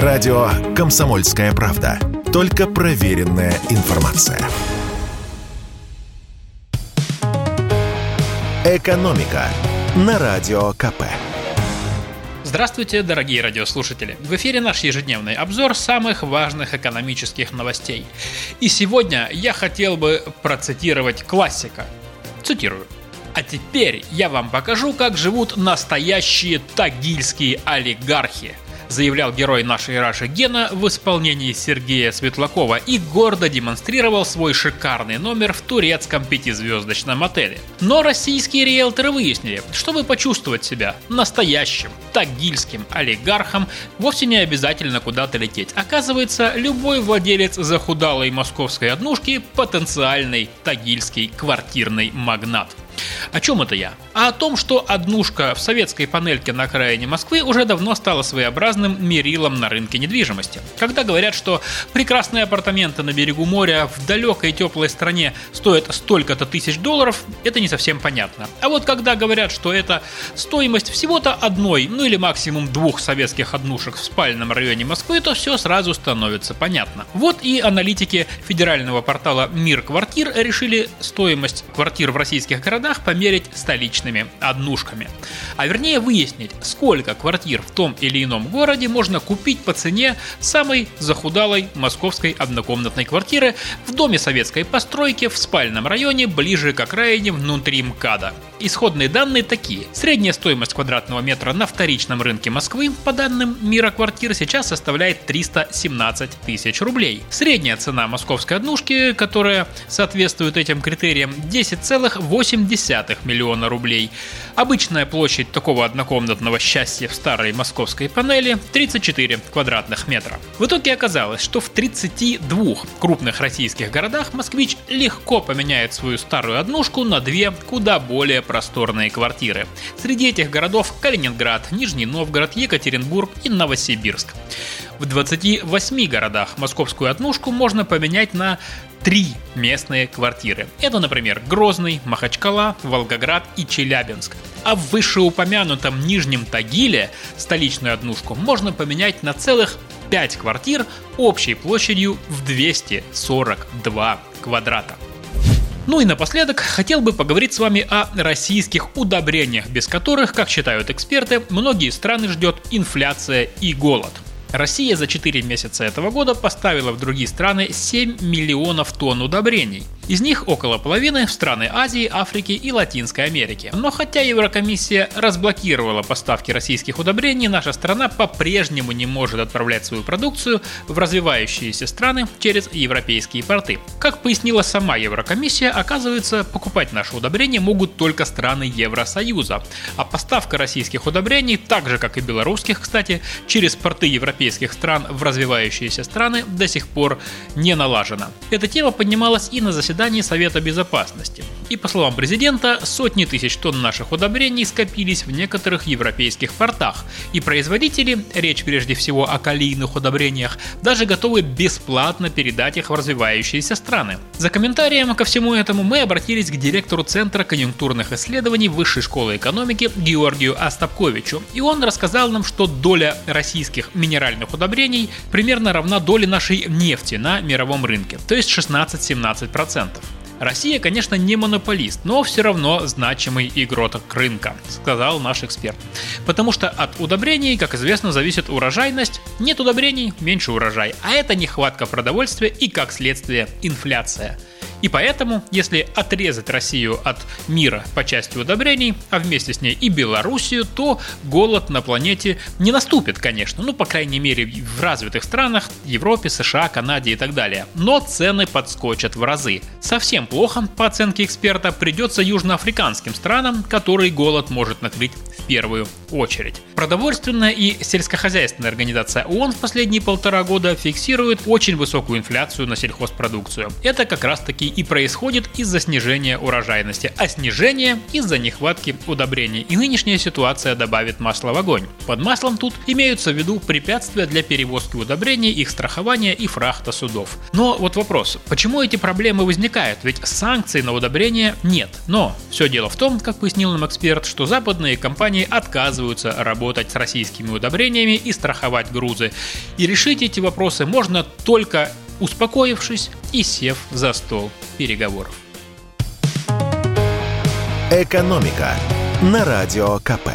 Радио «Комсомольская правда». Только проверенная информация. «Экономика» на Радио КП. Здравствуйте, дорогие радиослушатели! В эфире наш ежедневный обзор самых важных экономических новостей. И сегодня я хотел бы процитировать классика. Цитирую. А теперь я вам покажу, как живут настоящие тагильские олигархи заявлял герой нашей Раши Гена в исполнении Сергея Светлакова и гордо демонстрировал свой шикарный номер в турецком пятизвездочном отеле. Но российские риэлторы выяснили, чтобы почувствовать себя настоящим тагильским олигархом, вовсе не обязательно куда-то лететь. Оказывается, любой владелец захудалой московской однушки – потенциальный тагильский квартирный магнат. О чем это я? А о том, что однушка в советской панельке на окраине Москвы уже давно стала своеобразным мерилом на рынке недвижимости. Когда говорят, что прекрасные апартаменты на берегу моря в далекой теплой стране стоят столько-то тысяч долларов, это не совсем понятно. А вот когда говорят, что это стоимость всего-то одной, ну или максимум двух советских однушек в спальном районе Москвы, то все сразу становится понятно. Вот и аналитики федерального портала «Мир квартир» решили стоимость квартир в российских городах померить столичными однушками. А вернее выяснить, сколько квартир в том или ином городе можно купить по цене самой захудалой московской однокомнатной квартиры в доме советской постройки в спальном районе ближе к окраине внутри МКАДа. Исходные данные такие. Средняя стоимость квадратного метра на вторичном рынке Москвы, по данным мира квартир, сейчас составляет 317 тысяч рублей. Средняя цена московской однушки, которая соответствует этим критериям, 10,8 миллиона рублей. Обычная площадь такого однокомнатного счастья в старой московской панели 34 квадратных метра. В итоге оказалось, что в 32 крупных российских городах москвич легко поменяет свою старую однушку на две куда более просторные квартиры. Среди этих городов Калининград, Нижний Новгород, Екатеринбург и Новосибирск. В 28 городах московскую однушку можно поменять на три местные квартиры. Это, например, Грозный, Махачкала, Волгоград и Челябинск. А в вышеупомянутом Нижнем Тагиле столичную однушку можно поменять на целых 5 квартир общей площадью в 242 квадрата. Ну и напоследок хотел бы поговорить с вами о российских удобрениях, без которых, как считают эксперты, многие страны ждет инфляция и голод. Россия за 4 месяца этого года поставила в другие страны 7 миллионов тонн удобрений – из них около половины в страны Азии, Африки и Латинской Америки. Но хотя Еврокомиссия разблокировала поставки российских удобрений, наша страна по-прежнему не может отправлять свою продукцию в развивающиеся страны через европейские порты. Как пояснила сама Еврокомиссия, оказывается, покупать наши удобрения могут только страны Евросоюза. А поставка российских удобрений, так же как и белорусских, кстати, через порты европейских стран в развивающиеся страны до сих пор не налажена. Эта тема поднималась и на заседании заседании Совета Безопасности. И по словам президента, сотни тысяч тонн наших удобрений скопились в некоторых европейских портах, и производители, речь прежде всего о калийных удобрениях, даже готовы бесплатно передать их в развивающиеся страны. За комментарием ко всему этому мы обратились к директору Центра конъюнктурных исследований Высшей школы экономики Георгию Остапковичу, и он рассказал нам, что доля российских минеральных удобрений примерно равна доле нашей нефти на мировом рынке, то есть 16-17%. Россия, конечно, не монополист, но все равно значимый игрок рынка, сказал наш эксперт. Потому что от удобрений, как известно, зависит урожайность. Нет удобрений – меньше урожай. А это нехватка продовольствия и, как следствие, инфляция – и поэтому, если отрезать Россию от мира по части удобрений, а вместе с ней и Белоруссию, то голод на планете не наступит, конечно. Ну, по крайней мере, в развитых странах, Европе, США, Канаде и так далее. Но цены подскочат в разы. Совсем плохо, по оценке эксперта, придется южноафриканским странам, которые голод может накрыть в первую очередь. Продовольственная и сельскохозяйственная организация ООН в последние полтора года фиксирует очень высокую инфляцию на сельхозпродукцию. Это как раз таки и происходит из-за снижения урожайности, а снижение из-за нехватки удобрений. И нынешняя ситуация добавит масла в огонь. Под маслом тут имеются в виду препятствия для перевозки удобрений, их страхования и фрахта судов. Но вот вопрос, почему эти проблемы возникают? Ведь санкций на удобрения нет. Но все дело в том, как пояснил нам эксперт, что западные компании отказываются работать работать с российскими удобрениями и страховать грузы. И решить эти вопросы можно только успокоившись и сев за стол переговоров. «Экономика» на Радио КП.